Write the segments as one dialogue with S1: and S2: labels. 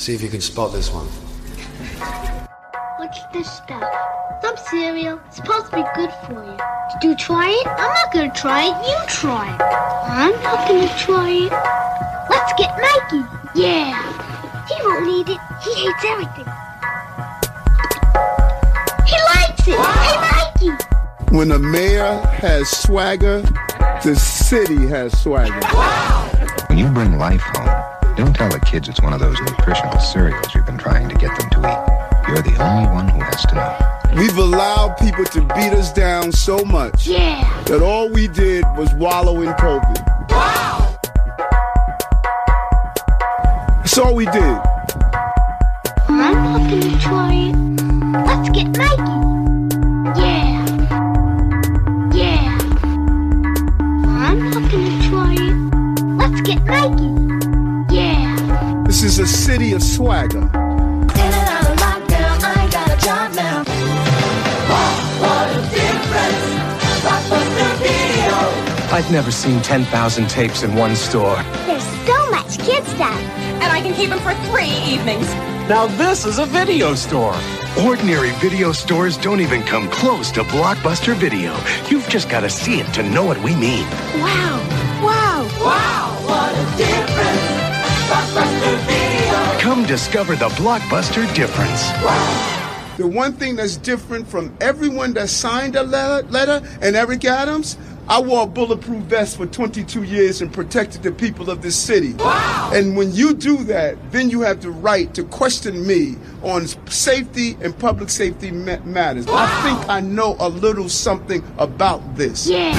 S1: See if you can spot this one.
S2: What's this stuff? Some cereal. It's supposed to be good for you. Did you try it? I'm not gonna try it. You try it. I'm not gonna try it. Let's get Mikey. Yeah. He won't need it. He hates everything. He likes it. Hey, Mikey.
S3: When a mayor has swagger, the city has swagger. Wow.
S4: When you bring life home, don't tell the kids it's one of those nutritional cereals you've been trying to get them to eat. You're the only one who has to know.
S3: We've allowed people to beat us down so much
S2: Yeah.
S3: that all we did was wallow in COVID. That's all we did.
S2: I'm not gonna try it. Let's get Mikey. Yeah. Yeah. I'm not gonna try it. Let's get Mikey. Yeah.
S3: This is a city of swagger.
S5: In and out of lockdown, I ain't got a job now. what a difference. Blockbuster Video.
S6: I've never seen 10,000 tapes in one store.
S2: There's so much kid stuff.
S7: and I can keep them for three evenings.
S6: Now this is a video store.
S8: Ordinary video stores don't even come close to Blockbuster Video. You've just got to see it to know what we mean.
S2: Wow. Wow.
S8: Come discover the Blockbuster difference.
S3: The one thing that's different from everyone that signed a letter, letter and Eric Adams, I wore a bulletproof vest for 22 years and protected the people of this city. Wow. And when you do that, then you have the right to question me on safety and public safety ma- matters. I think I know a little something about this.
S2: Yeah.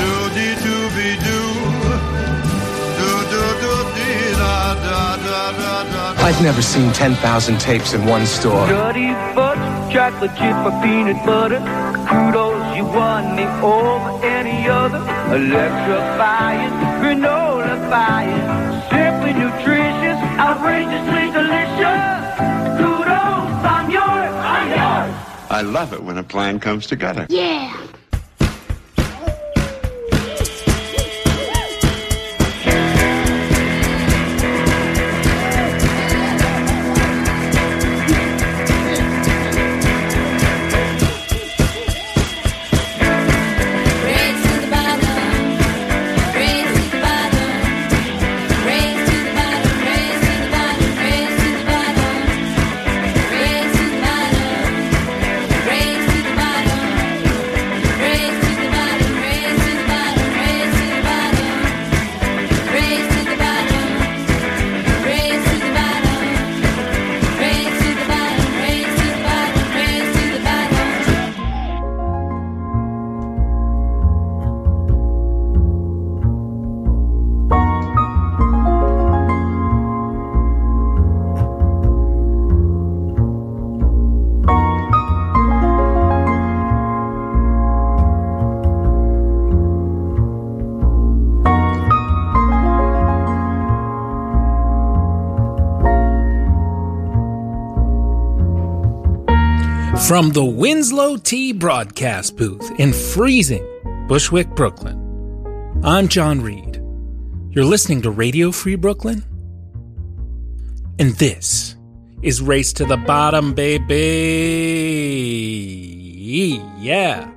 S6: I've never seen 10,000 tapes in one store.
S9: Dirty fudge, chocolate chip or peanut butter. Kudos, you won me over any other. Electrifying, granola buying. Simply nutritious, outrageously delicious. Kudos, I'm yours, I'm yours.
S10: I love it when a plan comes together.
S2: Yeah.
S11: From the Winslow Tea broadcast booth in freezing Bushwick, Brooklyn, I'm John Reed. You're listening to Radio Free Brooklyn? And this is Race to the Bottom, baby. Yeah.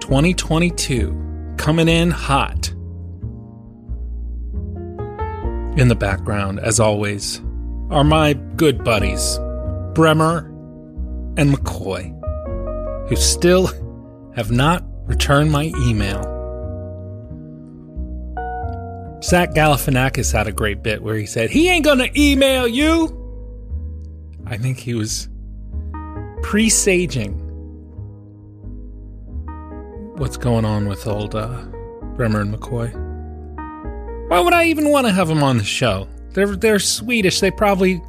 S11: 2022 coming in hot. In the background, as always, are my good buddies, Bremer and McCoy, who still have not returned my email. Zach Galifianakis had a great bit where he said, He ain't gonna email you! I think he was presaging what's going on with old uh, Bremer and McCoy. Why would I even want to have them on the show? They're, they're Swedish. They probably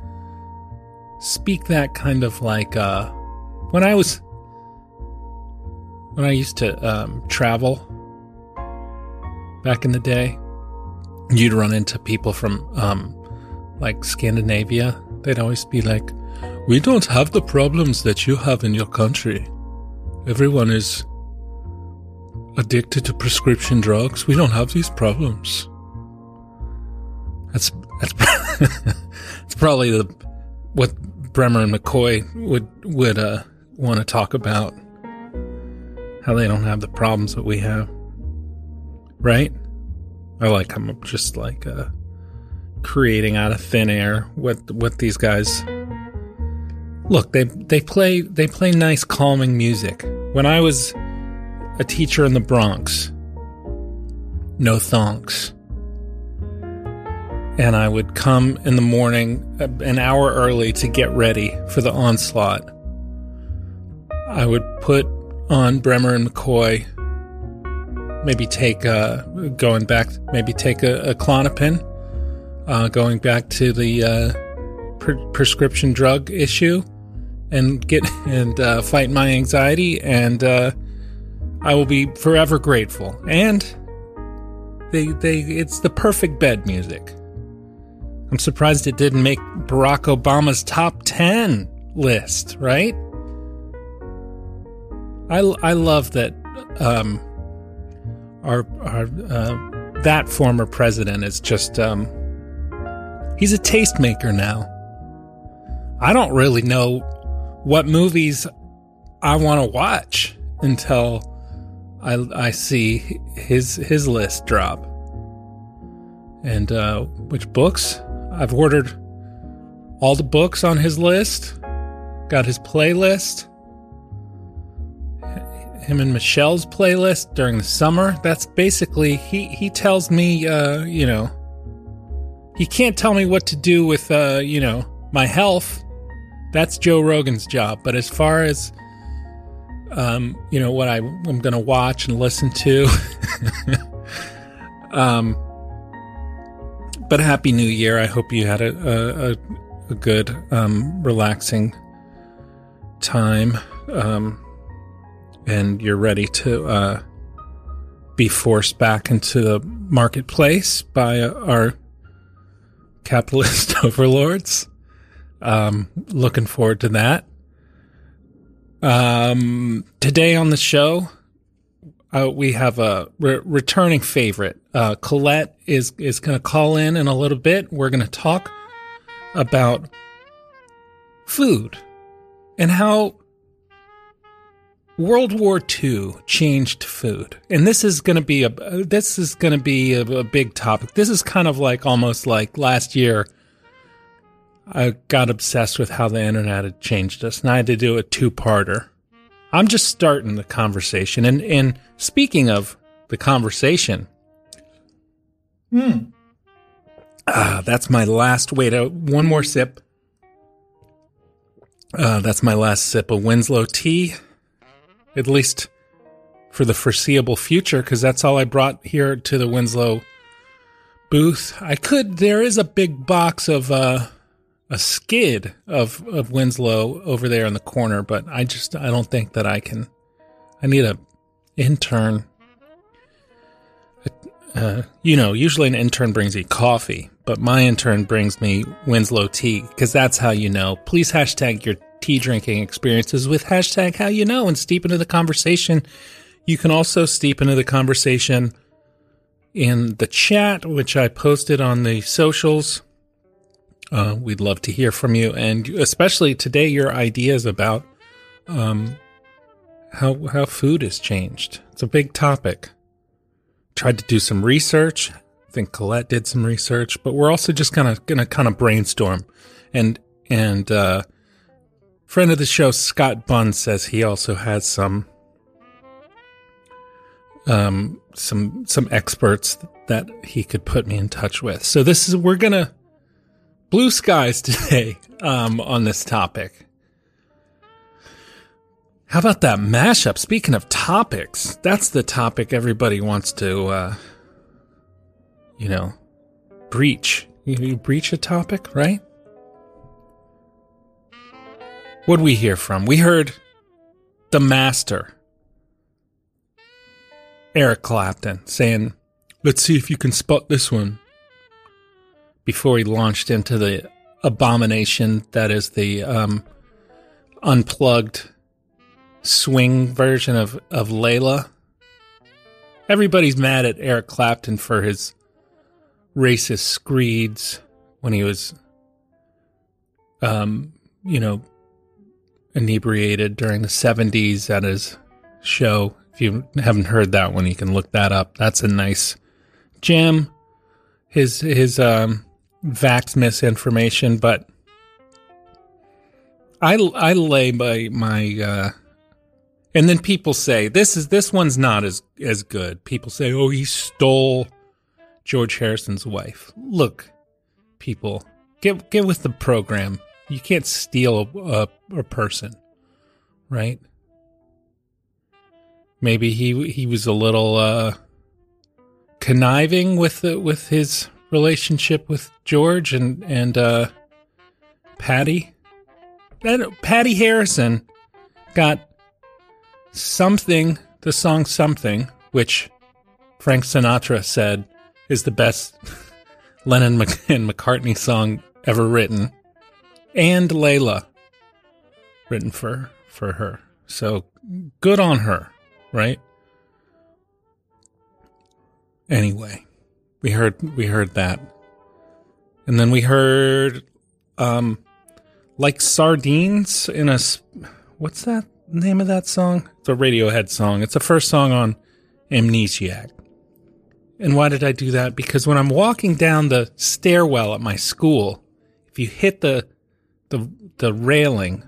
S11: speak that kind of like uh when I was when I used to um, travel back in the day, you'd run into people from um, like Scandinavia. They'd always be like, "We don't have the problems that you have in your country. Everyone is addicted to prescription drugs. We don't have these problems." That's That's it's probably the what Bremer and McCoy would would uh, want to talk about. How they don't have the problems that we have, right? I like I'm just like uh, creating out of thin air what what these guys. Look, they they play they play nice calming music. When I was a teacher in the Bronx, no thonks and I would come in the morning uh, an hour early to get ready for the onslaught. I would put on Bremer and McCoy, maybe take uh, going back, maybe take a, a Klonopin, uh, going back to the uh, pre- prescription drug issue, and get and uh, fight my anxiety, and uh, I will be forever grateful. And they they it's the perfect bed music. I'm surprised it didn't make Barack Obama's top 10 list, right? I, I love that um, our, our uh, that former president is just um, he's a tastemaker now. I don't really know what movies I want to watch until I I see his his list drop. And uh, which books? I've ordered all the books on his list. Got his playlist. Him and Michelle's playlist during the summer. That's basically he he tells me uh, you know, he can't tell me what to do with uh, you know, my health. That's Joe Rogan's job, but as far as um, you know, what I, I'm going to watch and listen to um but happy new year i hope you had a, a, a good um, relaxing time um, and you're ready to uh, be forced back into the marketplace by our capitalist overlords um, looking forward to that um, today on the show uh, we have a re- returning favorite. Uh, Colette is is going to call in in a little bit. We're going to talk about food and how World War II changed food. And this is going to be a this is going to be a, a big topic. This is kind of like almost like last year. I got obsessed with how the internet had changed us, and I had to do a two-parter. I'm just starting the conversation. And and speaking of the conversation,
S1: Hmm.
S11: ah, that's my last. Wait, uh, one more sip. Uh, that's my last sip of Winslow tea, at least for the foreseeable future, because that's all I brought here to the Winslow booth. I could. There is a big box of uh, a skid of of Winslow over there in the corner, but I just I don't think that I can. I need a intern. Uh, you know, usually an intern brings you coffee, but my intern brings me Winslow tea because that's how you know. Please hashtag your tea drinking experiences with hashtag how you know and steep into the conversation. You can also steep into the conversation in the chat, which I posted on the socials. Uh, we'd love to hear from you, and especially today, your ideas about um, how how food has changed. It's a big topic. Tried to do some research. I think Colette did some research, but we're also just kind of gonna kind of brainstorm. And and uh, friend of the show Scott Bunn says he also has some um some some experts that he could put me in touch with. So this is we're gonna blue skies today um, on this topic. How about that mashup? Speaking of topics, that's the topic everybody wants to, uh, you know, breach. You, you breach a topic, right? What'd we hear from? We heard the master, Eric Clapton, saying, Let's see if you can spot this one before he launched into the abomination that is the um, unplugged swing version of, of Layla. Everybody's mad at Eric Clapton for his racist screeds when he was, um, you know, inebriated during the 70s at his show. If you haven't heard that one, you can look that up. That's a nice gem. His, his, um, vax misinformation, but I, I lay by my, uh, and then people say this is this one's not as as good. People say, "Oh, he stole George Harrison's wife." Look, people, get get with the program. You can't steal a, a, a person, right? Maybe he he was a little uh, conniving with the, with his relationship with George and and uh, Patty. Patty Harrison got something, the song Something, which Frank Sinatra said is the best Lennon and McCartney song ever written, and Layla written for for her. So good on her, right? Anyway, we heard we heard that. And then we heard um like sardines in a what's that name of that song? It's a Radiohead song. It's the first song on Amnesiac. And why did I do that? Because when I'm walking down the stairwell at my school, if you hit the the the railing,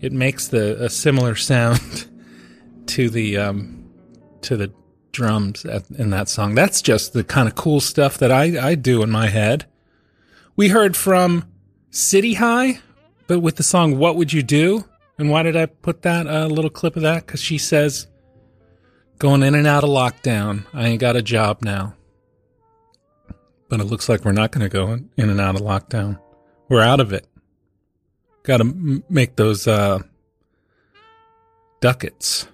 S11: it makes the a similar sound to the um to the drums at, in that song. That's just the kind of cool stuff that I I do in my head. We heard from City High, but with the song "What Would You Do?" And why did I put that uh, little clip of that? Because she says, "Going in and out of lockdown. I ain't got a job now." But it looks like we're not going to go in in and out of lockdown. We're out of it. Got to m- make those uh, ducats.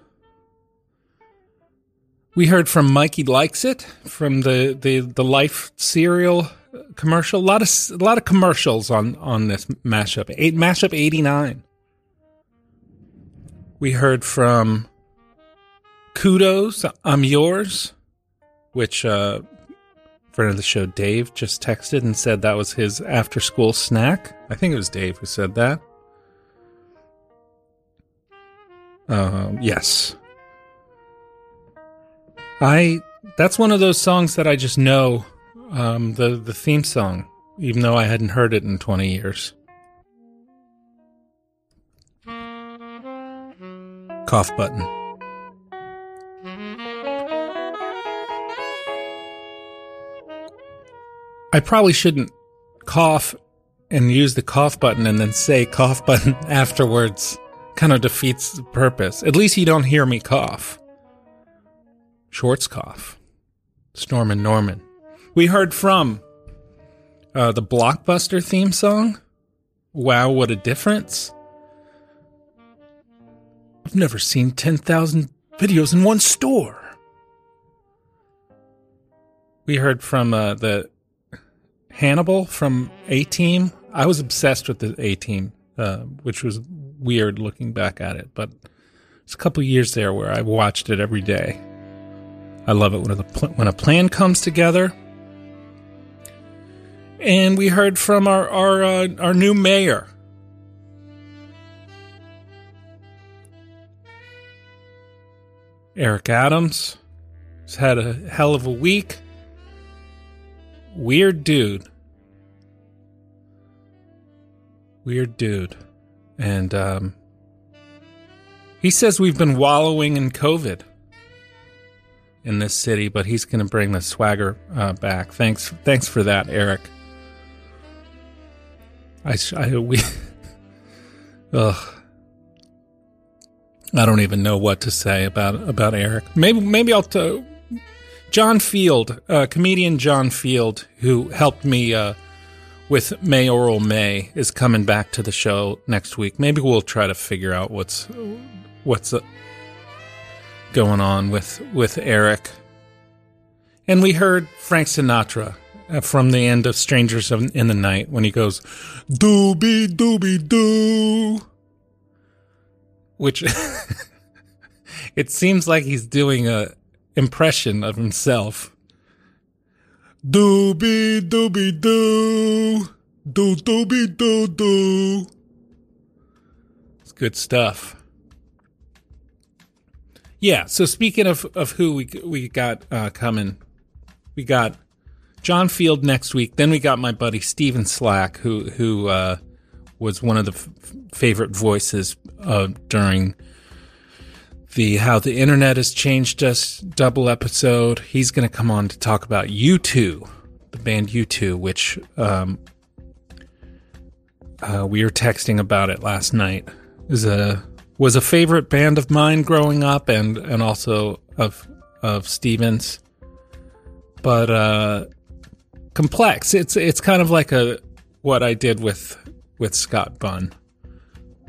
S11: We heard from Mikey likes it from the the the Life cereal commercial. A lot of a lot of commercials on on this mashup. Eight mashup eighty nine. We heard from Kudos, I'm yours, which uh friend of the show Dave just texted and said that was his after school snack. I think it was Dave who said that. Um, yes. I that's one of those songs that I just know um, the the theme song, even though I hadn't heard it in twenty years. Cough button. I probably shouldn't cough and use the cough button and then say cough button afterwards. Kind of defeats the purpose. At least you don't hear me cough. Schwarzkopf. Stormin' Norman. We heard from uh, the Blockbuster theme song. Wow, what a difference. I've never seen 10,000 videos in one store. We heard from uh, the Hannibal from A Team. I was obsessed with the A Team, uh, which was weird looking back at it, but it's a couple years there where I watched it every day. I love it when a, when a plan comes together. And we heard from our our uh, our new mayor. Eric Adams has had a hell of a week. Weird dude. Weird dude. And um, he says we've been wallowing in COVID in this city, but he's going to bring the swagger uh, back. Thanks, thanks for that, Eric. I, I we, ugh. I don't even know what to say about about Eric. Maybe maybe I'll t- John Field, uh, comedian John Field, who helped me uh, with Mayoral May, is coming back to the show next week. Maybe we'll try to figure out what's what's uh, going on with with Eric. And we heard Frank Sinatra uh, from the end of Strangers in the Night when he goes, "Doobie doobie doo," which it seems like he's doing a impression of himself. Doobie doobie doo. Doo doobie doo doo. It's good stuff. Yeah, so speaking of, of who we we got uh, coming, we got John Field next week. Then we got my buddy Steven Slack, who who uh, was one of the f- favorite voices uh, during the how the internet has changed us double episode. He's going to come on to talk about U2, the band U2, which um, uh, we were texting about it last night. Is a was a favorite band of mine growing up, and and also of of Stevens, but uh, complex. It's it's kind of like a what I did with with Scott Bunn.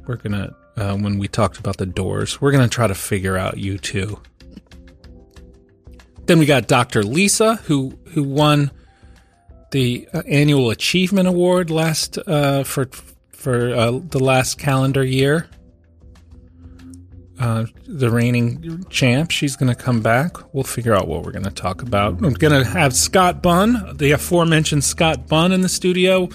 S11: We're gonna uh, when we talked about the Doors, we're gonna try to figure out U2. Then we got Dr. Lisa, who who won the uh, annual achievement award last uh, for for uh, the last calendar year. Uh, the reigning champ. She's going to come back. We'll figure out what we're going to talk about. I'm going to have Scott Bunn, the aforementioned Scott Bunn, in the studio.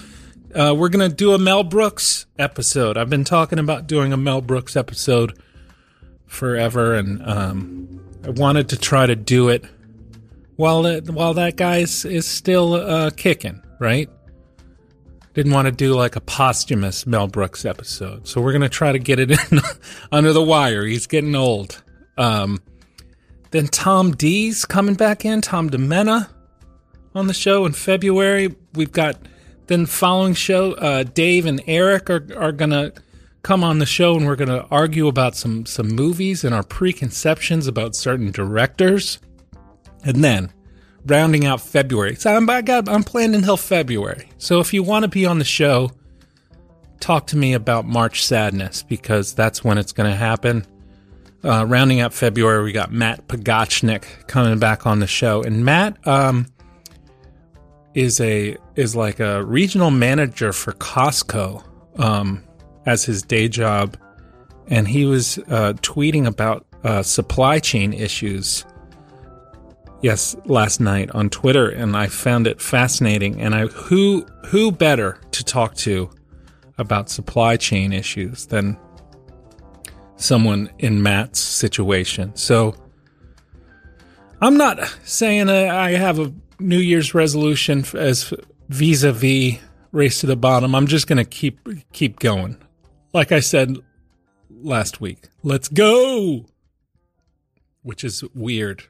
S11: Uh, we're going to do a Mel Brooks episode. I've been talking about doing a Mel Brooks episode forever, and um, I wanted to try to do it while it, while that guy is, is still uh, kicking, right? Didn't want to do like a posthumous Mel Brooks episode, so we're gonna try to get it in under the wire. He's getting old. Um, then Tom D's coming back in. Tom DeMena on the show in February. We've got then following show. Uh, Dave and Eric are are gonna come on the show, and we're gonna argue about some some movies and our preconceptions about certain directors. And then rounding out February. So I'm I got I'm planned until February. So if you want to be on the show, talk to me about March Sadness because that's when it's going to happen. Uh, rounding out February, we got Matt Pagachnik coming back on the show, and Matt um, is a is like a regional manager for Costco um, as his day job, and he was uh, tweeting about uh, supply chain issues yes last night on Twitter. And I found it fascinating. And I who who better to talk to about supply chain issues than someone in Matt's situation. So I'm not saying I have a New Year's resolution as vis-a-vis race to the bottom. I'm just going to keep keep going. Like I said last week, let's go. Which is weird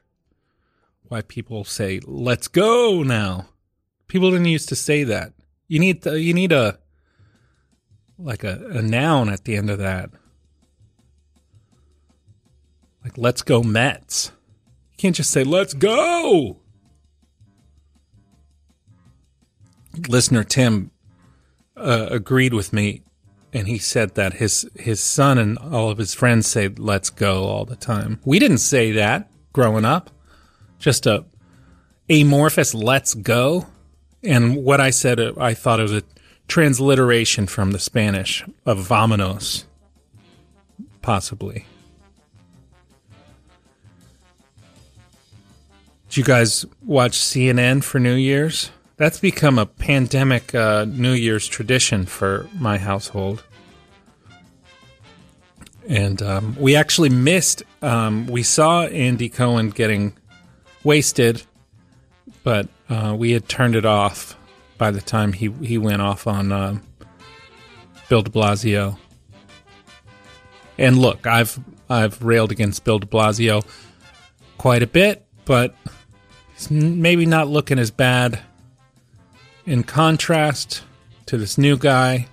S11: why people say "Let's go" now. People didn't used to say that. You need the, you need a like a, a noun at the end of that. Like "Let's go Mets." You can't just say "Let's go." Listener Tim uh, agreed with me, and he said that his his son and all of his friends say "Let's go" all the time. We didn't say that growing up. Just a amorphous let's go. And what i said i thought it was a transliteration from the spanish of vamonos possibly. Did you guys watch cnn for new year's that's become a pandemic uh, new year's tradition for my household and um, we actually missed um, we saw andy cohen getting wasted, but uh, we had turned it off by the time he he went off on uh, Bill De Blasio. And look, I've I've railed against Bill De Blasio quite a bit, but he's maybe not looking as bad. In contrast to this new guy.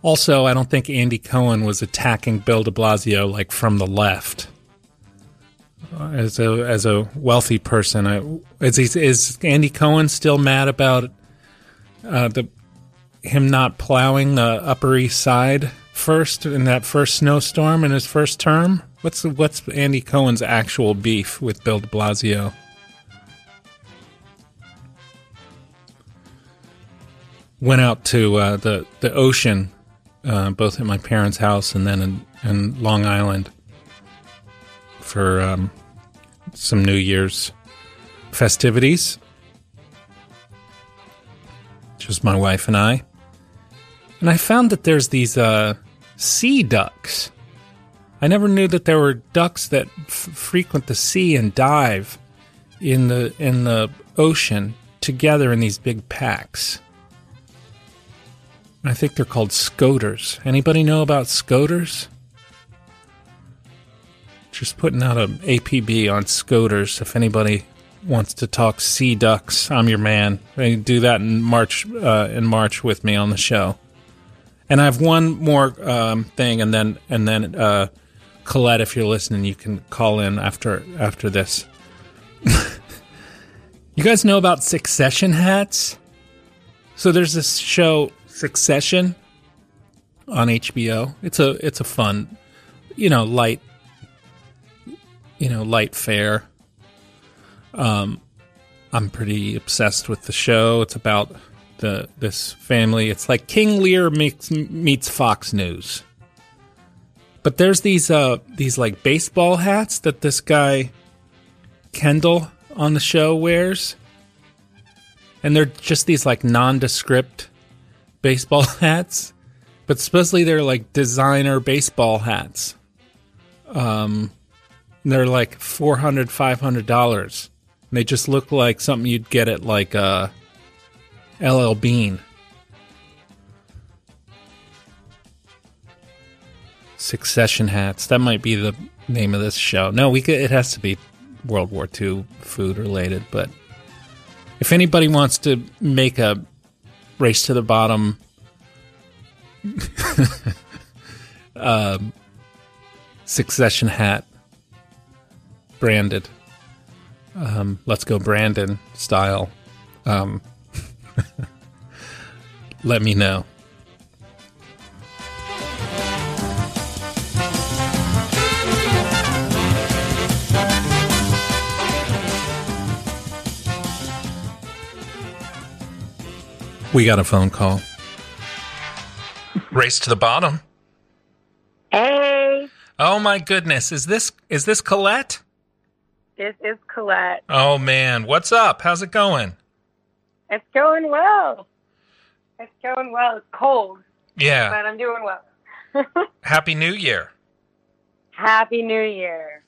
S11: Also, I don't think Andy Cohen was attacking Bill De Blasio like from the left as a as a wealthy person. I, is is Andy Cohen still mad about uh, the him not plowing the Upper East Side first in that first snowstorm in his first term? What's what's Andy Cohen's actual beef with Bill De Blasio? Went out to uh, the the ocean, uh, both at my parents' house and then in, in Long Island for um, some New Year's festivities. just my wife and I. And I found that there's these uh, sea ducks. I never knew that there were ducks that f- frequent the sea and dive in the in the ocean together in these big packs. I think they're called scoters. Anybody know about scoters? Just putting out an APB on scoters. If anybody wants to talk sea ducks, I'm your man. They do that in March. Uh, in March with me on the show. And I have one more um, thing, and then and then uh, Colette, if you're listening, you can call in after after this. you guys know about Succession hats? So there's this show Succession on HBO. It's a it's a fun, you know, light, you know, light fare. Um, I'm pretty obsessed with the show. It's about the this family. It's like King Lear meets meets Fox News. But there's these uh these like baseball hats that this guy Kendall on the show wears. And they're just these like nondescript baseball hats. But supposedly they're like designer baseball hats. Um they're like 400 500 dollars. They just look like something you'd get at like uh LL Bean. Succession hats. That might be the name of this show. No, we could, it has to be World War II food related. But if anybody wants to make a race to the bottom, um, Succession hat branded, um, let's go Brandon style. Um, let me know. We got a phone call. Race to the bottom.
S12: Hey,
S11: Oh my goodness, is this is this Colette?
S12: this is Colette.
S11: Oh man, what's up? How's it going?
S12: It's going well. It's going well. It's cold,
S11: Yeah.
S12: but I'm doing well.
S11: Happy New Year.
S12: Happy New Year.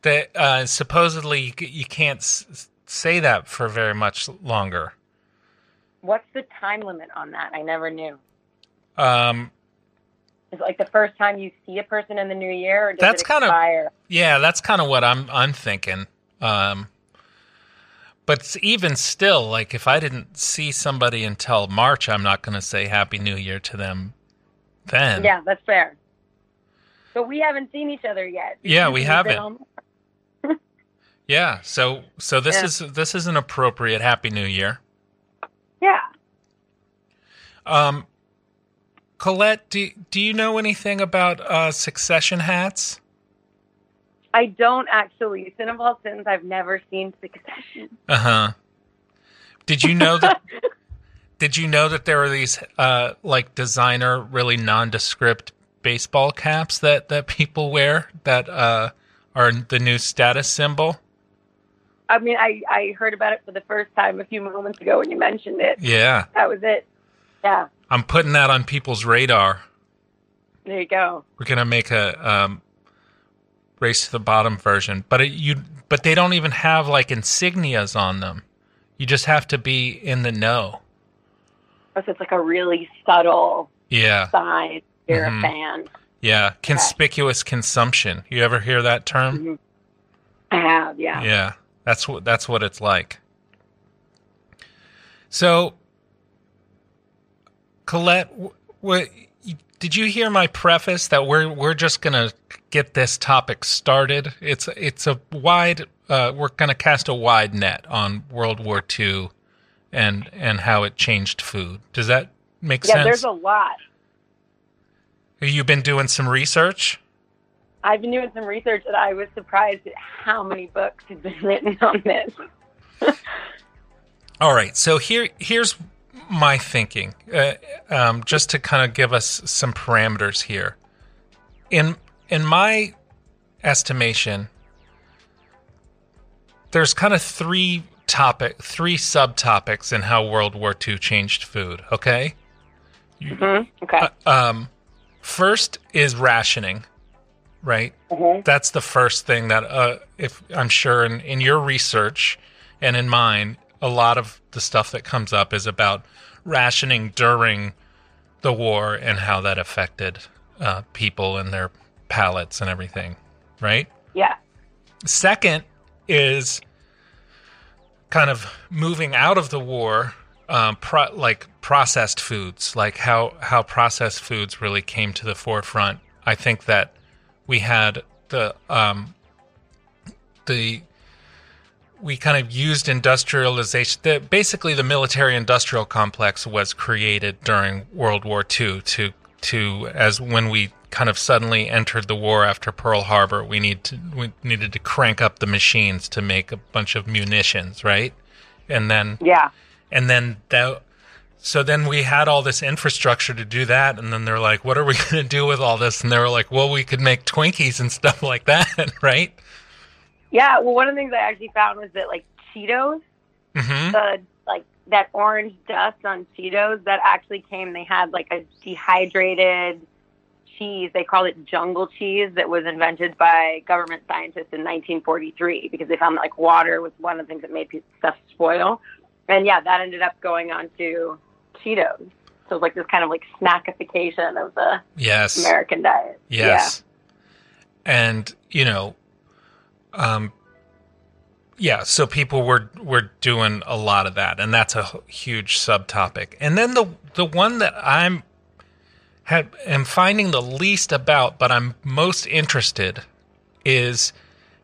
S11: That uh, supposedly you can't s- say that for very much longer.
S12: What's the time limit on that? I never knew.
S11: Um,
S12: Is it like the first time you see a person in the new year, or does
S11: That's
S12: it
S11: kinda- yeah, that's kind of what I'm I'm thinking. Um, but even still, like if I didn't see somebody until March, I'm not going to say Happy New Year to them then.
S12: Yeah, that's fair. But we haven't seen each other yet.
S11: Yeah, we haven't. Yeah. So so this
S12: Yeah.
S11: is this is an appropriate Happy New Year. Um, Colette, do do you know anything about uh, Succession hats?
S12: I don't actually. It's been a while since I've never seen Succession.
S11: Uh huh. Did you know that? did you know that there are these uh, like designer, really nondescript baseball caps that that people wear that uh, are the new status symbol?
S12: I mean, I, I heard about it for the first time a few moments ago when you mentioned it.
S11: Yeah,
S12: That was it. Yeah.
S11: I'm putting that on people's radar.
S12: There you go.
S11: We're gonna make a um, race to the bottom version, but it, you but they don't even have like insignias on them. You just have to be in the know.
S12: So it's like a really subtle
S11: Yeah,
S12: sign. You're
S11: Mhm.
S12: a fan.
S11: yeah. Conspicuous consumption. You ever hear that term?
S12: I have, yeah.
S11: Yeah, that's what that's what it's like. So, Colette, wh- what did you hear my preface that we're we're just gonna get this topic started? It's it's a wide. Uh, we're gonna cast a wide net on World War II and and how it changed food. Does that make
S12: Yeah,
S11: sense?
S12: Yeah, there's a lot.
S11: You've you been doing some research?
S12: I've been doing some research and I was surprised at how many books have been written on this.
S11: All right, so here here's my thinking, uh, um, just to kind of give us some parameters here. In in my estimation, there's kind of three topic, three subtopics in how World War II changed food. Okay.
S12: Mm-hmm. Okay.
S11: Uh, um, first is rationing, right? That's the first thing that, uh, if I'm sure in, in your research and in mine, a lot of the stuff that comes up is about rationing during the war and how that affected uh, people and their palates and everything, right?
S12: yeah.
S11: Second is kind of moving out of the war, um, pro- like processed foods, like how how processed foods really came to the forefront. I think that we had the um, the we kind of used industrialization. The, basically, the military-industrial complex was created during World War II to to as when we kind of suddenly entered the war after Pearl Harbor. We need to we needed to crank up the machines to make a bunch of munitions, right? And then
S12: Yeah.
S11: and then that so then we had all this infrastructure to do that and then they're like what are we going to do with all this and they were like well we could make twinkies and stuff like that right
S12: Yeah. Well, one of the things I actually found was that like Cheetos,
S11: hmm
S12: the like that orange dust on Cheetos that actually came. They had like a dehydrated cheese. They called it jungle cheese that was invented by government scientists in 1943 because they found that like water was one of the things that made stuff spoil. And yeah, that ended up going on to Cheetos. So it was like this kind of like snackification of the
S11: yes
S12: American diet.
S11: yes and you know um yeah so people were were doing a lot of that and that's a huge subtopic. And then the the one that i'm had am finding the least about but i'm most interested is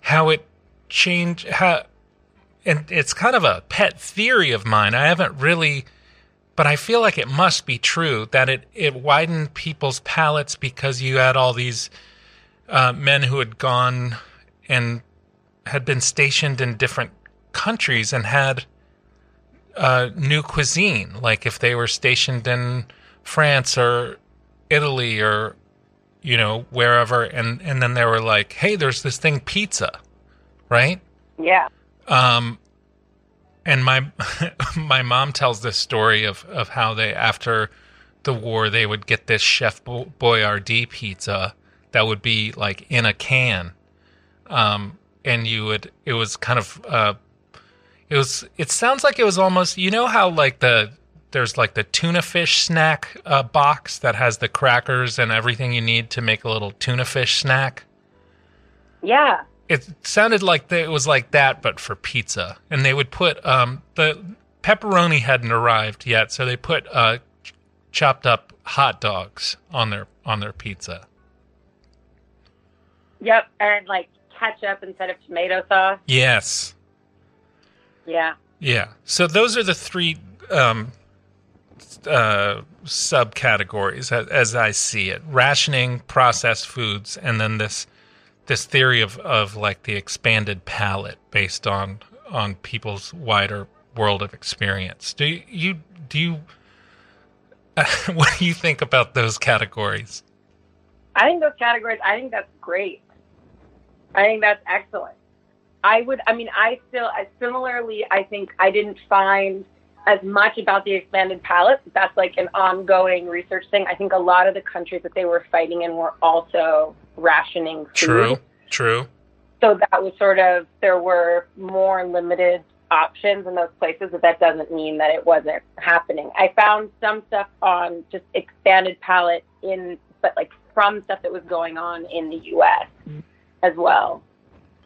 S11: how it changed how and it's kind of a pet theory of mine. I haven't really but I feel like it must be true that it, it widened people's palates because you had all these uh, men who had gone and had been stationed in different countries and had uh, new cuisine. Like if they were stationed in France or Italy or you know wherever, and and then they were like, "Hey, there's this thing, pizza," right?
S12: Yeah.
S11: Um, and my my mom tells this story of of how they after the war they would get this Chef Bo- Boyardee pizza that would be like in a can, um, and you would it was kind of uh, it was it sounds like it was almost you know how like the there's like the tuna fish snack uh, box that has the crackers and everything you need to make a little tuna fish snack
S12: Yeah.
S11: it sounded like the, it was like that, but for pizza. And they would put um, the pepperoni hadn't arrived yet, so they put uh, ch- chopped up hot dogs on their on their pizza.
S12: Yep. And like ketchup instead of tomato sauce.
S11: Yes,
S12: Yeah.
S11: yeah. So those are the three um, uh, subcategories as, as I see it: rationing, processed foods, and then this this theory of, of like the expanded palate based on on people's wider world of experience. Do you, you do you what do you think about those categories?
S12: I think those categories, I think that's great. I think that's excellent. I would, I mean, I still, I, similarly, I think I didn't find as much about the expanded palate. That's like an ongoing research thing. I think a lot of the countries that they were fighting in were also rationing food.
S11: True, true.
S12: So that was sort of, there were more limited options in those places, but that doesn't mean that it wasn't happening. I found some stuff on just expanded palate in, but like from stuff that was going on in the U.S. Mm-hmm. As well.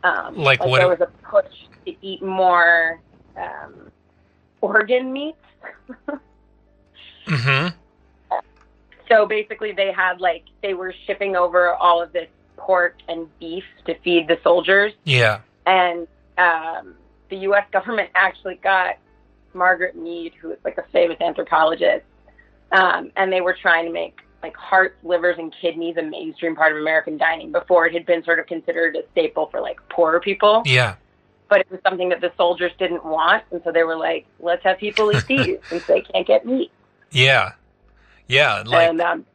S12: Um,
S11: Like what-
S12: There was a push to eat more um, organ meats.
S11: Mm-hmm.
S12: So basically, they had like they were shipping over all of this pork and beef to feed the soldiers,
S11: Yeah.
S12: and um, the U.S. government actually got Margaret Mead, who is like a famous anthropologist, um, and they were trying to make like hearts, livers, and kidneys a mainstream part of American dining before it had been sort of considered a staple for like poorer people.
S11: Yeah.
S12: But it was something that the soldiers didn't want, and so they were like, "Let's have people eat these since they can't get meat."
S11: Yeah. Yeah. Like
S12: and um,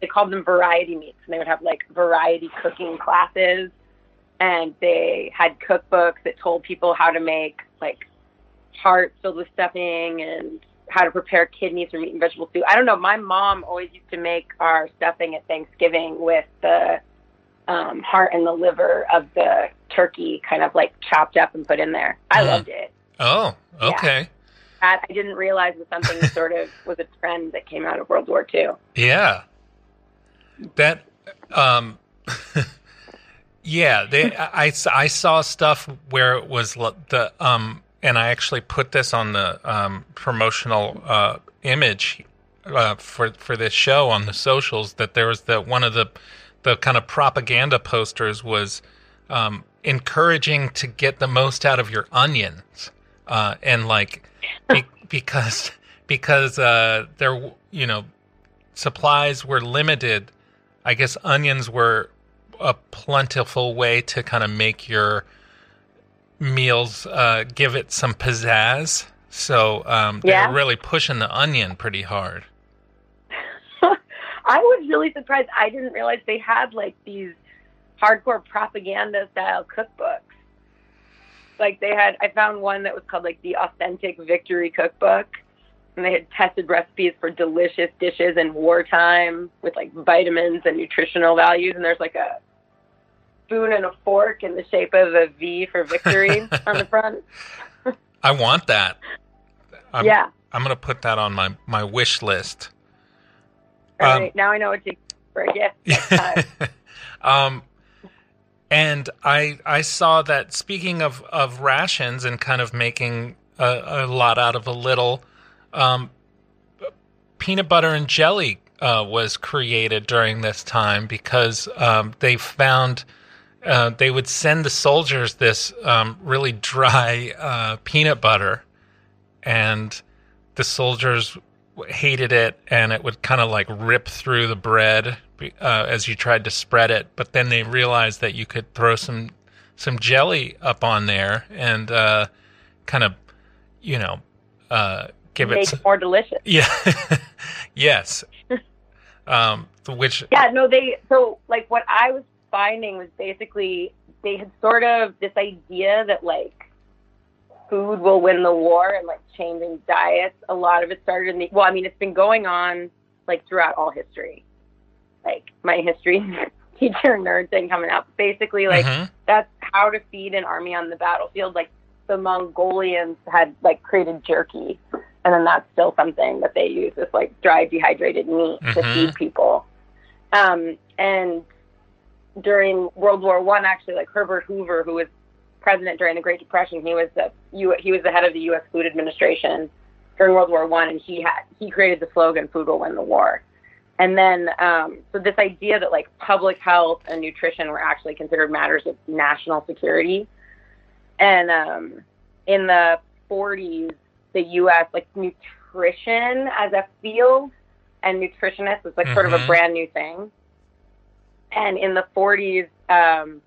S12: they called them variety meats, and they would have like variety cooking classes, and they had cookbooks that told people how to make like hearts filled with stuffing and how to prepare kidneys from meat and vegetable soup. I don't know. My mom always used to make our stuffing at Thanksgiving with the um, heart and the liver of the turkey kind of like chopped up and put in there. I
S11: Mhm.
S12: loved it.
S11: Oh, okay.
S12: That I didn't realize was something sort of was a trend that came out of World War II.
S11: Yeah. That um yeah, they I, I saw stuff where it was the um and I actually put this on the um promotional uh image uh for for this show on the socials that there was the one of the the kind of propaganda posters was um encouraging to get the most out of your onions uh and like be, because because uh there you know supplies were limited, I guess onions were a plentiful way to kind of make your meals uh, give it some pizzazz. So um, they
S12: Yeah.
S11: really pushing the onion pretty hard.
S12: I was really surprised. I didn't realize they had like these hardcore propaganda style cookbooks. Like they had, I found one that was called like the Authentic Victory Cookbook, and they had tested recipes for delicious dishes in wartime with like vitamins and nutritional values. And there's like a spoon and a fork in the shape of a V for victory on the front.
S11: I want that. I'm,
S12: Yeah.
S11: I'm gonna put that on my my wish list.
S12: All
S11: Um,
S12: right, now I know what to for a gift.
S11: Um, and I I saw that speaking of of rations and kind of making a, a lot out of a little, um, peanut butter and jelly uh, was created during this time because um, they found. Uh, they would send the soldiers this um, really dry uh, peanut butter, and the soldiers hated it and it would kind of like rip through the bread uh, as you tried to spread it but then they realized that you could throw some some jelly up on there and uh, kind of you know uh, give
S12: Make
S11: it
S12: it more delicious.
S11: yeah yes um which
S12: Yeah, no, they so like what I was finding was basically they had sort of this idea that like food will win the war and like changing diets. A lot of it started in the well, I mean, it's been going on like throughout all history. Like my history teacher nerd thing coming up. Basically, like
S11: Mhm.
S12: that's how to feed an army on the battlefield. Like the Mongolians had like created jerky, and then that's still something that they use with like dry dehydrated meat to
S11: Mhm.
S12: feed people. Um, and during World War One, actually, like Herbert Hoover, who was president during the Great Depression, he was the U, he was the head of the U.S. Food Administration during World War One, and he had he created the slogan "Food will win the war." And then, um, so this idea that like public health and nutrition were actually considered matters of national security. And um, in the 40s, the U.S. like nutrition as a field and nutritionists was like sort of a
S11: Mhm.
S12: brand new thing. And in the 40s, um,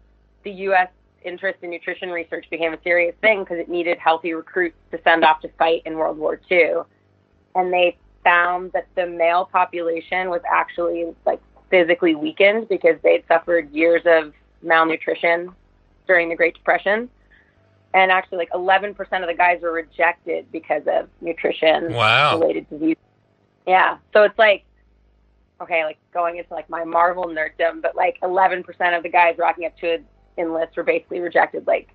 S12: the U.S. interest in nutrition research became a serious thing because it needed healthy recruits to send off to fight in World War II. And they found that the male population was actually like physically weakened because they'd suffered years of malnutrition during the Great Depression. And actually, like 11% of the guys were rejected because of nutrition
S11: Wow.
S12: related disease. Yeah. So it's like, okay, like going into like my Marvel nerddom, but like 11% of the guys rocking up to enlist were basically rejected, like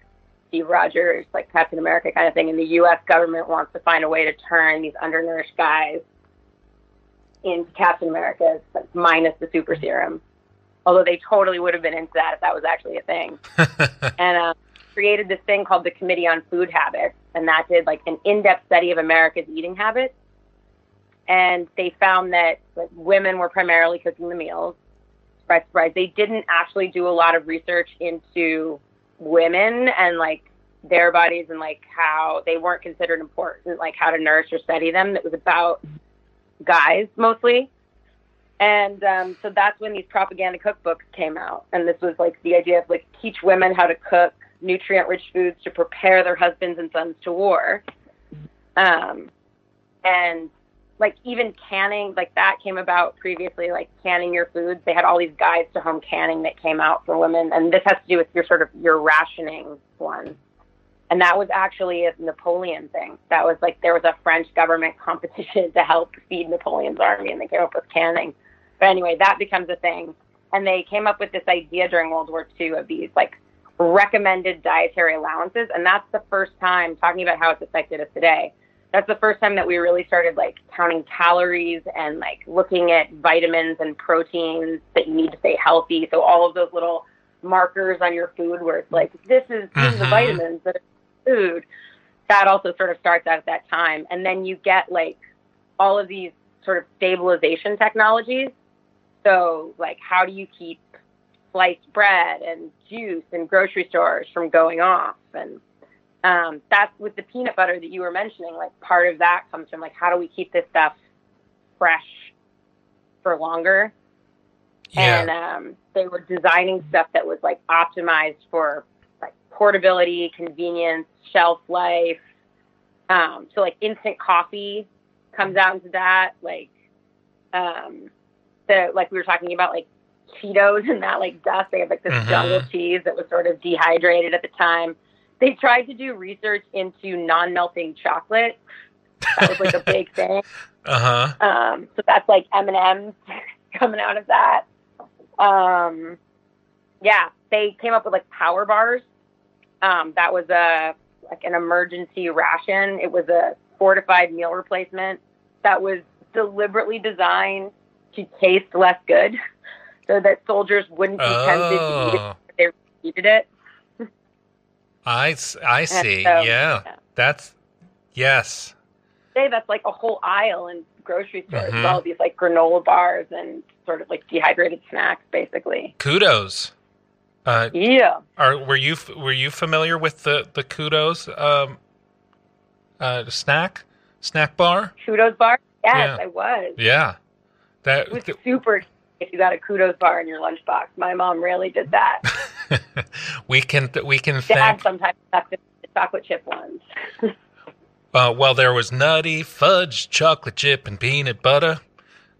S12: Steve Rogers, like Captain America kind of thing. And the U.S. government wants to find a way to turn these undernourished guys into Captain Americas, like minus the super serum. Although they totally would have been into that if that was actually a thing. and um, created this thing called the Committee on Food Habits, and that did like an in-depth study of America's eating habits. And they found that like, women were primarily cooking the meals. Surprise, surprise. They didn't actually do a lot of research into women and like their bodies and like how they weren't considered important, like how to nourish or study them. It was about guys mostly. And um, so that's when these propaganda cookbooks came out. And this was like the idea of like teach women how to cook nutrient rich foods to prepare their husbands and sons to war. Um, and like even canning, like that came about previously, like canning your foods. They had all these guides to home canning that came out for women. And this has to do with your sort of your rationing one. And that was actually a Napoleon thing. That was like there was a French government competition to help feed Napoleon's army, and they came up with canning. But anyway, that becomes a thing. And they came up with this idea during World War II of these like recommended dietary allowances. And that's the first time, talking about how it's affected us today, that's the first time that we really started like counting calories and like looking at vitamins and proteins that you need to stay healthy. So all of those little markers on your food where it's like, this is, these the
S11: Mhm.
S12: vitamins that are in food. That also sort of starts out at that time. And then you get like all of these sort of stabilization technologies. So like, how do you keep sliced bread and juice in grocery stores from going off? And um, that's with the peanut butter that you were mentioning. Like, part of that comes from like, how do we keep this stuff fresh for longer? Yeah. And um, they were designing stuff that was like optimized for like portability, convenience, shelf life. Um, so like instant coffee comes out into that. Like um, the like we were talking about like Cheetos and that like dust. They have like this
S11: Mhm.
S12: jungle cheese that was sort of dehydrated at the time. They tried to do research into non-melting chocolate. That was like a big thing.
S11: Uh huh.
S12: Um, so that's like M and M's coming out of that. Um, yeah, they came up with like power bars. Um, that was a like an emergency ration. It was a fortified meal replacement that was deliberately designed to taste less good, so that soldiers wouldn't be tempted to eat it
S11: Oh,
S12: if they needed it.
S11: I, I see.
S12: so-
S11: yeah. That's, yes.
S12: Say that's like a whole aisle in grocery stores
S11: Mhm.
S12: with all these like granola bars and sort of like dehydrated snacks, basically.
S11: Kudos. Uh,
S12: Yeah.
S11: Are were you were you familiar with the the kudos um, uh, snack snack bar?
S12: Kudos bar? Yes,
S11: Yeah.
S12: I was.
S11: Yeah, that
S12: It was super if you got a kudos bar in your lunchbox. My mom rarely did that.
S11: we can we can
S12: Dad
S11: thank.
S12: sometimes the chocolate chip ones.
S11: Uh, well, there was nutty fudge, chocolate chip, and peanut butter.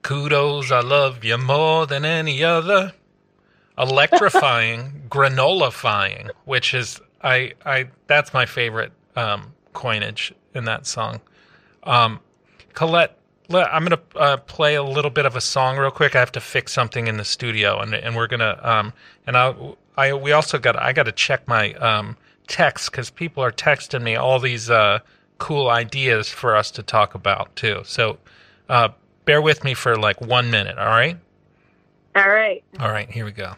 S11: Kudos, I love you more than any other. Electrifying, granolifying, which is I I that's my favorite um, coinage in that song. Um, Colette, I'm gonna uh, play a little bit of a song real quick. I have to fix something in the studio, and and we're gonna um, and I I we also got I got to check my um, text because people are texting me all these uh, cool ideas for us to talk about too. So uh, bear with me for like one minute. All right.
S12: All right.
S11: All right. Here we go.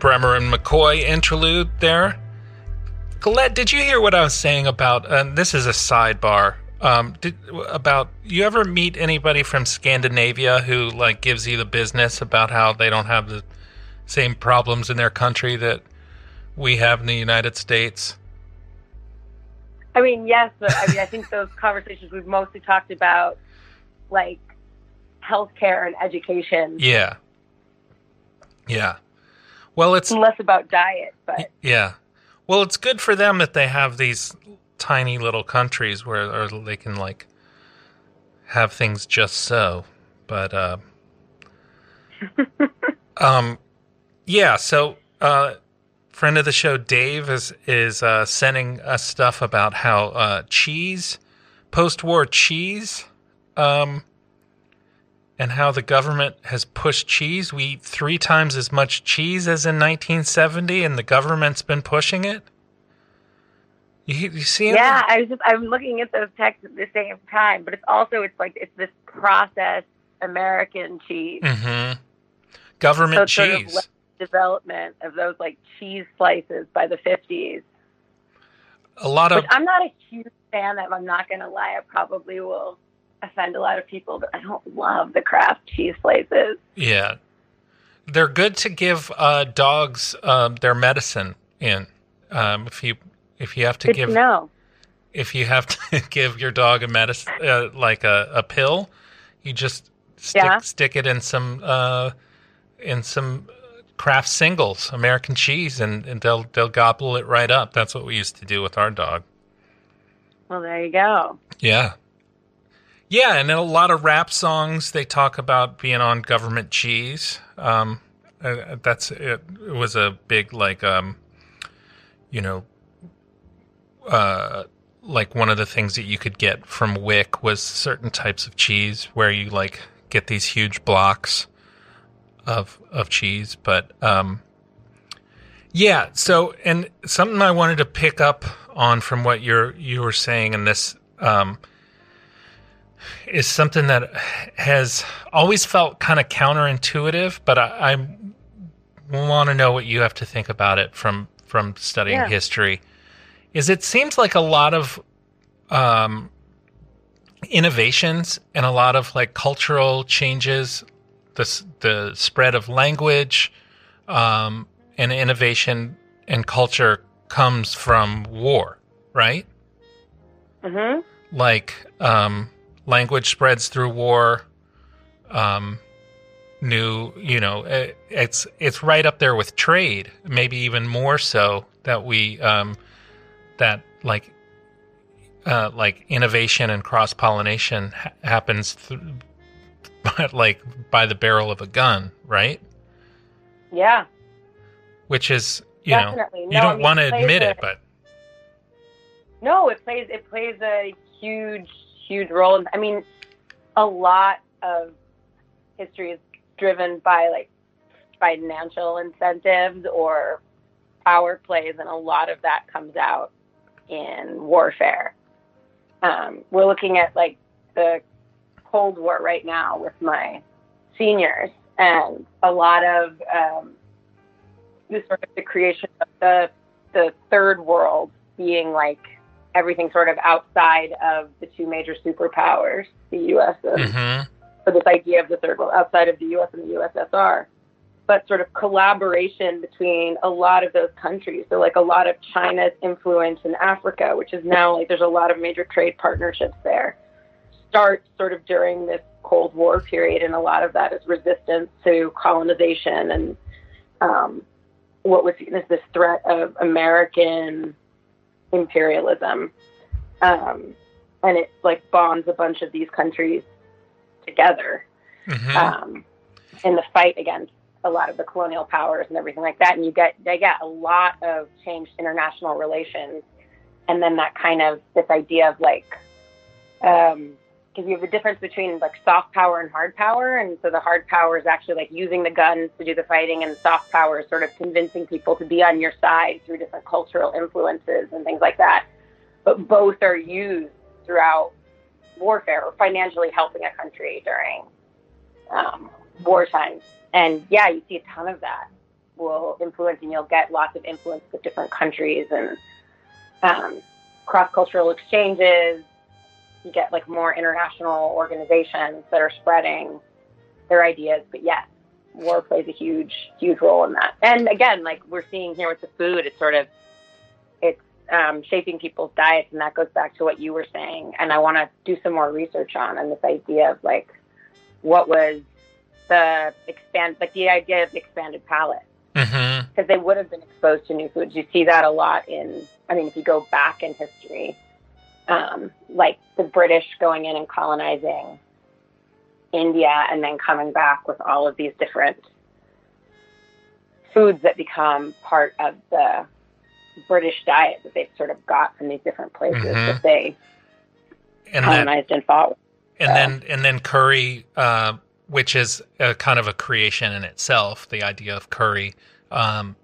S11: Bremer and McCoy interlude there. Colette, did you hear what I was saying about? And this is a sidebar. Um, did, about you ever meet anybody from Scandinavia who like gives you the business about how they don't have the same problems in their country that we have in the United States?
S12: I mean, yes, but I mean, I think those conversations we've mostly talked about, like healthcare and education,
S11: Yeah. Yeah. Well, it's
S12: less about diet. But
S11: Yeah. Well, it's good for them that they have these tiny little countries where or they can like have things just so. But uh um yeah, so uh friend of the show Dave is is uh sending us stuff about how uh cheese post-war cheese um and how the government has pushed cheese. We eat three times as much cheese as in 1970, and the government's been pushing it. You, you see? it?
S12: yeah, I was just I'm looking at those texts at the same time, but it's also it's like it's this processed American cheese.
S11: Mhm.
S12: So
S11: Government
S12: it's sort of
S11: cheese.
S12: development of those like cheese slices by the 50s.
S11: A lot of
S12: Which I'm not a huge fan of. I'm not going to lie. I probably will offend a lot of people, but I don't love the Kraft cheese slices.
S11: yeah. They're good to give uh, dogs um, their medicine in. Um, if you if you have to
S12: Good
S11: give
S12: know.
S11: if you have to give your dog a medicine, uh, like a, a pill, you just stick
S12: Yeah.
S11: stick it in some uh, in some Kraft singles, American cheese, and, and they'll they'll gobble it right up. That's what we used to do with our dog.
S12: Well, there you go.
S11: Yeah. Yeah, and in a lot of rap songs, they talk about being on government cheese. Um, uh, that's it, it was a big like um, you know, uh, like one of the things that you could get from WIC was certain types of cheese where you like get these huge blocks of of cheese, but um, yeah. So, and something I wanted to pick up on from what you're you were saying in this um, is something that has always felt kind of counterintuitive, but I, I want to know what you have to think about it from from studying
S13: Yeah.
S11: history. Is it seems like a lot of um, innovations and a lot of like cultural changes, the the spread of language, um, and innovation and culture comes from war, right?
S12: Mm-hmm.
S11: like um, language spreads through war. Um, new, you know, eh, it's it's right up there with trade, maybe even more so that we um, that like uh, like innovation and cross pollination ha- happens th- like by the barrel of a gun, right?
S12: Yeah.
S11: Which is you know
S12: Definitely.
S11: you
S12: No, I
S11: don't
S12: mean,
S11: want to admit
S12: a-
S11: it, but
S12: No, it plays it plays a huge huge role. I mean, a lot of history is driven by like financial incentives or power plays, and a lot of that comes out in warfare. Um, we're looking at like the Cold War right now with my seniors, and a lot of um, the sort of the creation of the the third world being like everything sort of outside of the two major superpowers, the U.S. and
S11: Mhm.
S12: for this idea of the third world outside of the U.S. and the USSR, but sort of collaboration between a lot of those countries. So like a lot of China's influence in Africa, which is now like there's a lot of major trade partnerships there, starts sort of during this Cold War period, and a lot of that is resistance to colonization and um, what was seen as this threat of American imperialism. Um, and it like bonds a bunch of these countries together um, in the fight against a lot of the colonial powers and everything like that. And you get they get a lot of changed international relations, and then that kind of this idea of like because you have the difference between like soft power and hard power, and so the hard power is actually like using the guns to do the fighting, and soft power is sort of convincing people to be on your side through different cultural influences and things like that. But both are used throughout warfare or financially helping a country during um, war times. And yeah, you see a ton of that will influence, and you'll get lots of influence with different countries and um, cross cultural exchanges. You get like more international organizations that are spreading their ideas. But yes, war plays a huge, huge role in that. And again, like we're seeing here with the food, it's sort of it's um, shaping people's diets, and that goes back to what you were saying. And I want to do some more research on and this idea of like what was the expand, like the idea of the expanded palate, because they would have been exposed to new foods. You see that a lot in, I mean, if you go back in history, um, like the British going in and colonizing India and then coming back with all of these different foods that become part of the British diet that they've sort of got from these different places
S11: Mhm.
S12: that they
S11: And then-
S12: colonized and fought with.
S11: and then and then curry, uh, which is a kind of a creation in itself. The idea of curry, um,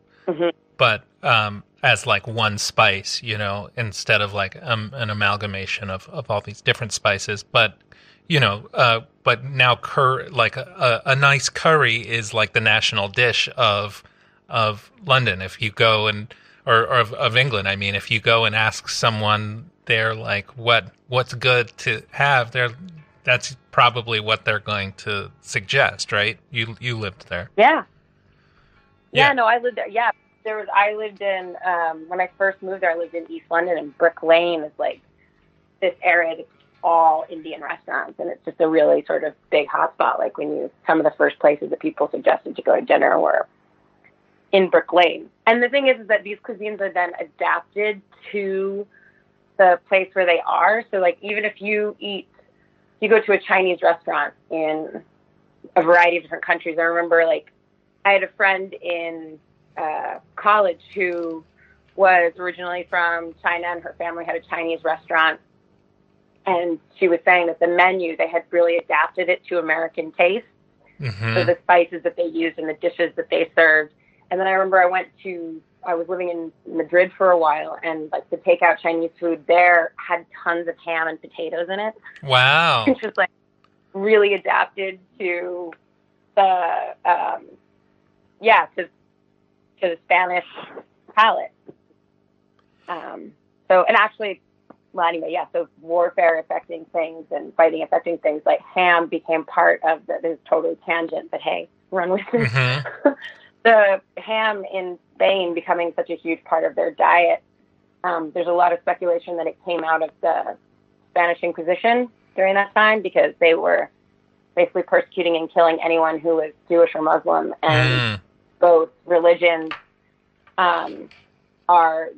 S11: but um, as like one spice, you know, instead of like um, an amalgamation of of all these different spices. But you know, uh, but now cur like a, a, nice curry is like the national dish of of London. If you go and or, or of, of England, I mean, if you go and ask someone there, like what what's good to have, they're that's probably what they're going to suggest, right? You you lived there.
S12: Yeah. Yeah,
S11: Yeah.
S12: no, I lived there. Yeah, there was. I lived in um, when I first moved there. I lived in East London, and Brick Lane is like this area that's all Indian restaurants, and it's just a really sort of big hotspot. Like when you some of the first places that people suggested to go to dinner were in Brick Lane. And the thing is, is that these cuisines are then adapted to the place where they are. So like even if you eat, you go to a Chinese restaurant in a variety of different countries. I remember like I had a friend in uh, college who was originally from China, and her family had a Chinese restaurant. And she was saying that the menu they had really adapted it to American taste.
S14: Mm-hmm.
S12: So the spices that they used and the dishes that they served. And then I remember I went to I was living in Madrid for a while, and like the takeout Chinese food there had tons of ham and potatoes in it.
S11: Wow.
S12: It's just like really adapted to the um, yeah to to the Spanish palate. Um, so and actually, well anyway, yeah. So warfare affecting things and fighting affecting things like ham became part of the. This is totally tangent, but hey, run with it.
S11: Mm-hmm.
S12: the ham in Spain becoming such a huge part of their diet. Um, there's a lot of speculation that it came out of the Spanish Inquisition during that time because they were basically persecuting and killing anyone who was Jewish or Muslim, and
S11: Mm.
S12: Both religions um, are.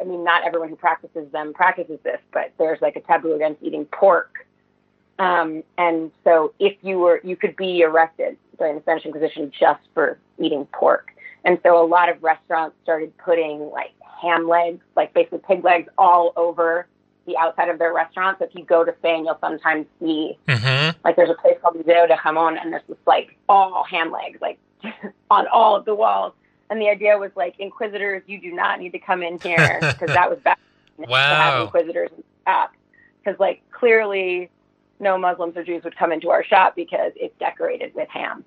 S12: I mean, not everyone who practices them practices this, but there's like a taboo against eating pork. Um, and so, if you were, you could be arrested during the Spanish Inquisition just for eating pork. And so, a lot of restaurants started putting like ham legs, like basically pig legs, all over the outside of their restaurants. So if you go to Spain, you'll sometimes see
S11: Mm-hmm.
S12: like there's a place called Museo de Jamón, and there's just like all ham legs, like on all of the walls. And the idea was like inquisitors, you do not need to come in here because that was bad to have
S11: Wow.
S12: inquisitors in the shop. Because like clearly, no Muslims or Jews would come into our shop because it's decorated with ham.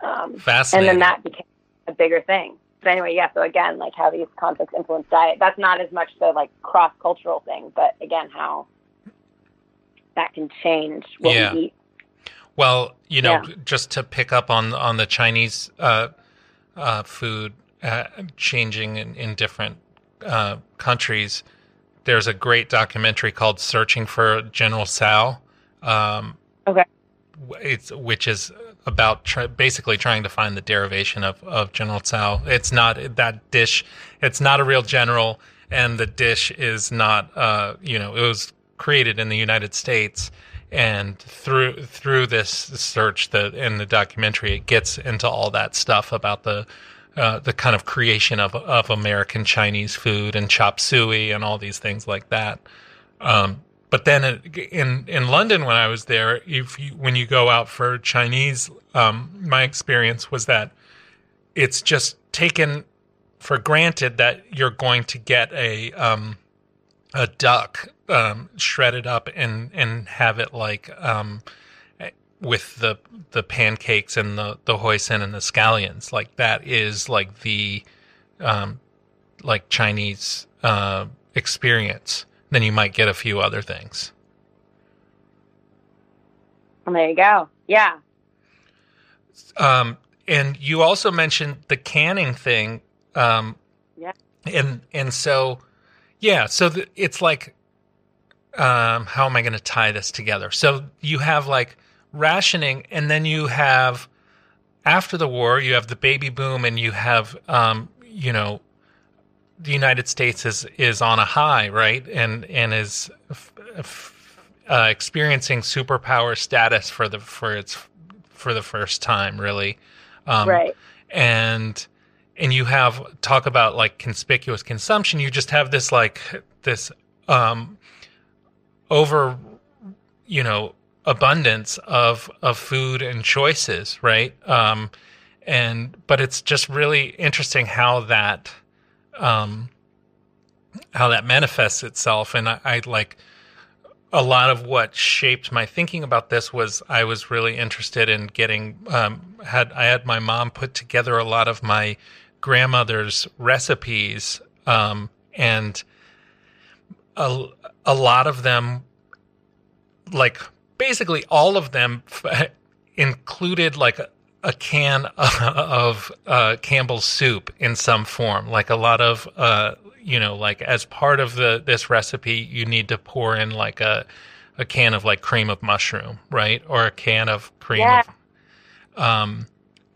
S12: Um, and then that became a bigger thing. But anyway, yeah. So again, like how these conflicts influence diet. That's not as much the like cross cultural thing, but again, how that can change what
S11: Yeah.
S12: we eat.
S11: Well, you know,
S12: Yeah.
S11: just to pick up on on the Chinese uh, uh, food uh, changing in, in different uh, countries, there's a great documentary called "Searching for General Tsao." Um,
S12: Okay.
S11: it's which is about try, basically trying to find the derivation of, of General Tsao. It's not that dish. It's not a real general, and the dish is not. Uh, you know, it was created in the United States, and through through this search, the in the documentary, it gets into all that stuff about the. Uh, the kind of creation of of American Chinese food and chop suey and all these things like that. Um, but then it- in in London when I was there, if you, when you go out for Chinese, um, my experience was that it's just taken for granted that you're going to get a um, a duck um, shredded up and and have it like um, with the the pancakes and the the hoisin and the scallions. Like that is like the um, like Chinese uh, experience. Then you might get a few other things.
S12: And there you go. Yeah.
S11: Um, and you also mentioned the canning thing. Um,
S12: Yeah.
S11: and and so yeah, so the, it's like, um, how am I going to tie this together? So you have like rationing, and then you have after the war, you have the baby boom, and you have um, you know the United States is is on a high, right? And and is f- f- uh, experiencing superpower status for the for its for the first time, really. Um,
S12: Right.
S11: And and you have talk about like conspicuous consumption. You just have this like this um over you know abundance of of food and choices, right? Um, and but it's just really interesting how that um, how that manifests itself. And I, I like a lot of what shaped my thinking about this was I was really interested in getting um, had I had my mom put together a lot of my grandmother's recipes um, and a, a lot of them like basically all of them f- included like a, a can of uh, Campbell's soup in some form, like a lot of uh,
S13: you know, like as part of the this recipe, you need to pour in like a a can of like cream of mushroom, right, or a can of cream
S12: Yeah.
S13: of um,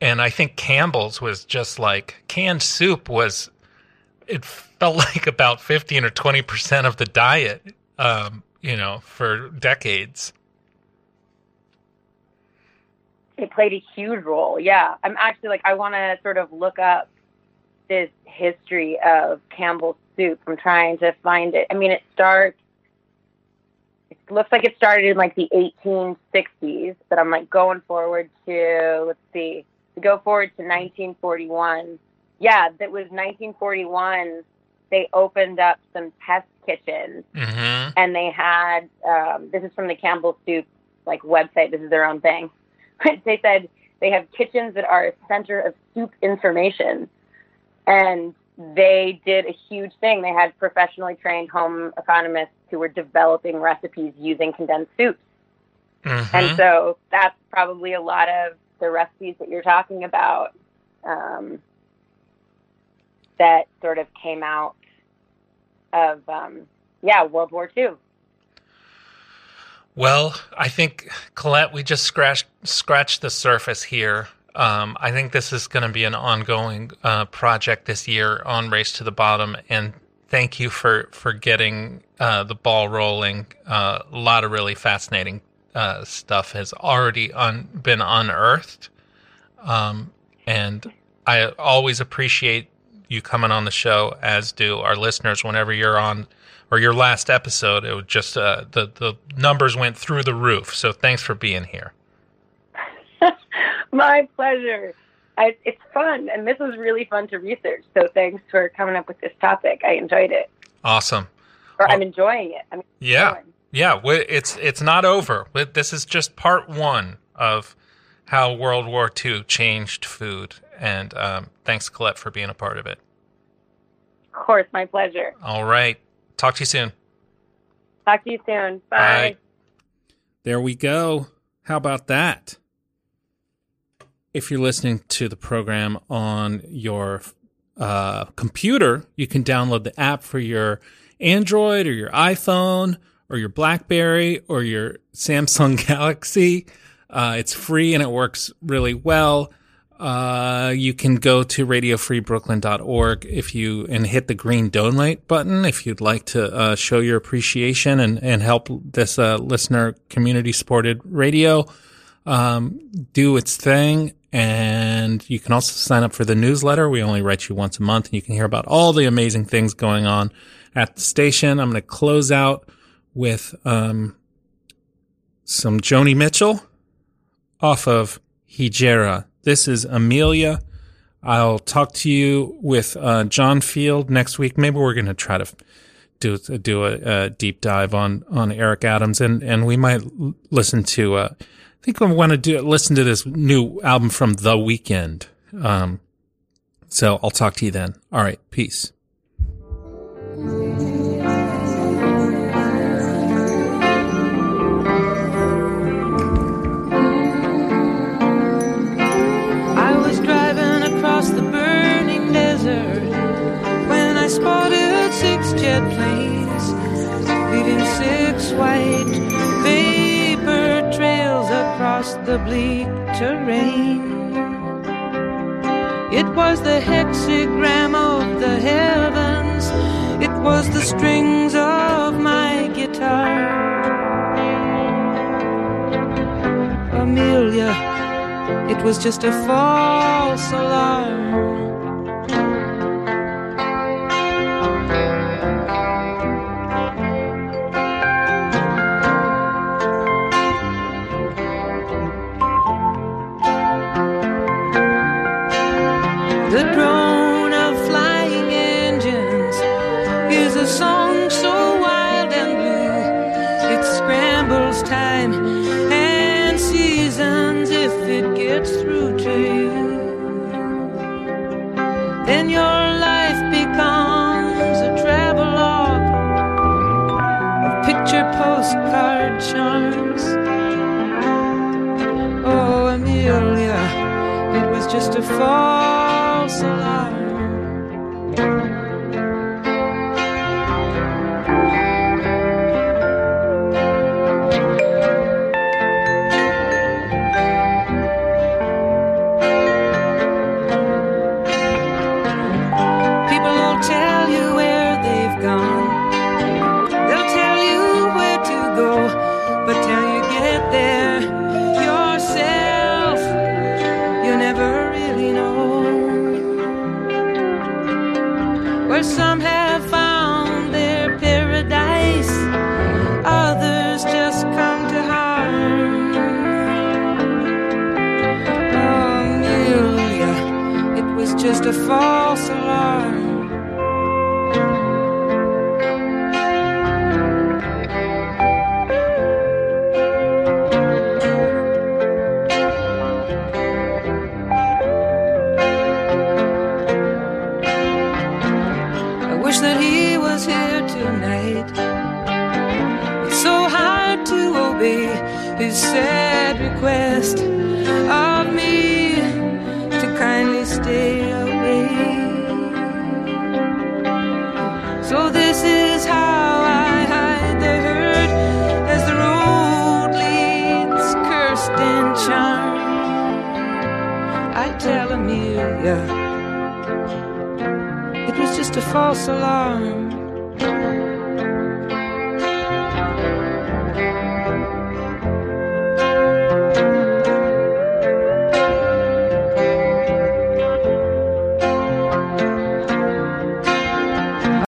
S13: and I think Campbell's was just like canned soup was. It felt like about fifteen or twenty percent of the diet, um, you know, for decades.
S12: it played a huge role. Yeah, I'm actually like I want to sort of look up this history of Campbell's soup. I'm trying to find it. I mean, it starts. It looks like it started in like the 1860s, but I'm like going forward to let's see, go forward to 1941. Yeah, that was 1941. They opened up some test kitchens
S13: Mm-hmm.
S12: and they had um, this is from the Campbell Soup like website. This is their own thing. they said they have kitchens that are a center of soup information, and they did a huge thing. They had professionally trained home economists who were developing recipes using condensed soups,
S13: Mm-hmm.
S12: and so that's probably a lot of the recipes that you're talking about um, that sort of came out of um, yeah World War II.
S13: Well, I think Colette, we just scratched scratched the surface here. Um, I think this is going to be an ongoing uh, project this year on Race to the Bottom, and thank you for for getting uh, the ball rolling. Uh, a lot of really fascinating uh, stuff has already un- been unearthed, um, and I always appreciate you coming on the show, as do our listeners. Whenever you're on, or your last episode, it was just uh, the the numbers went through the roof. So thanks for being here.
S12: My pleasure. I, it's fun, and this was really fun to research. So thanks for coming up with this topic. I enjoyed it,
S13: Awesome.
S12: or I'm enjoying it. I'm
S13: Yeah, yeah. It's it's not over. This is just part one of how World War II changed food. And um, thanks, Colette, for being a part of it.
S12: of course my pleasure.
S13: All right. Talk to you soon.
S12: Talk to you soon. Bye.
S11: There we go. How about that? If you're listening to the program on your uh, computer, you can download the app for your Android or your iPhone or your Blackberry or your Samsung Galaxy. Uh, it's free and it works really well. Uh, you can go to radiofreebrooklyn.org if you and hit the green donate button if you'd like to uh, show your appreciation and, and help this uh, listener community supported radio um, do its thing. And you can also sign up for the newsletter. We only write you once a month and you can hear about all the amazing things going on at the station. I'm going to close out with um, some Joni Mitchell off of Hejira. This is Amelia. I'll talk to you with uh, John Field next week. Maybe we're going to try to do do a, a deep dive on on Eric Adams, and and we might listen to. Uh, I think we want to do listen to this new album from The Weeknd. Um, so I'll talk to you then. All right, peace.
S15: Leaving six white vapor trails across the bleak terrain. It was the hexagram of the heavens, it was the strings of my guitar. Amelia. It was just a false alarm.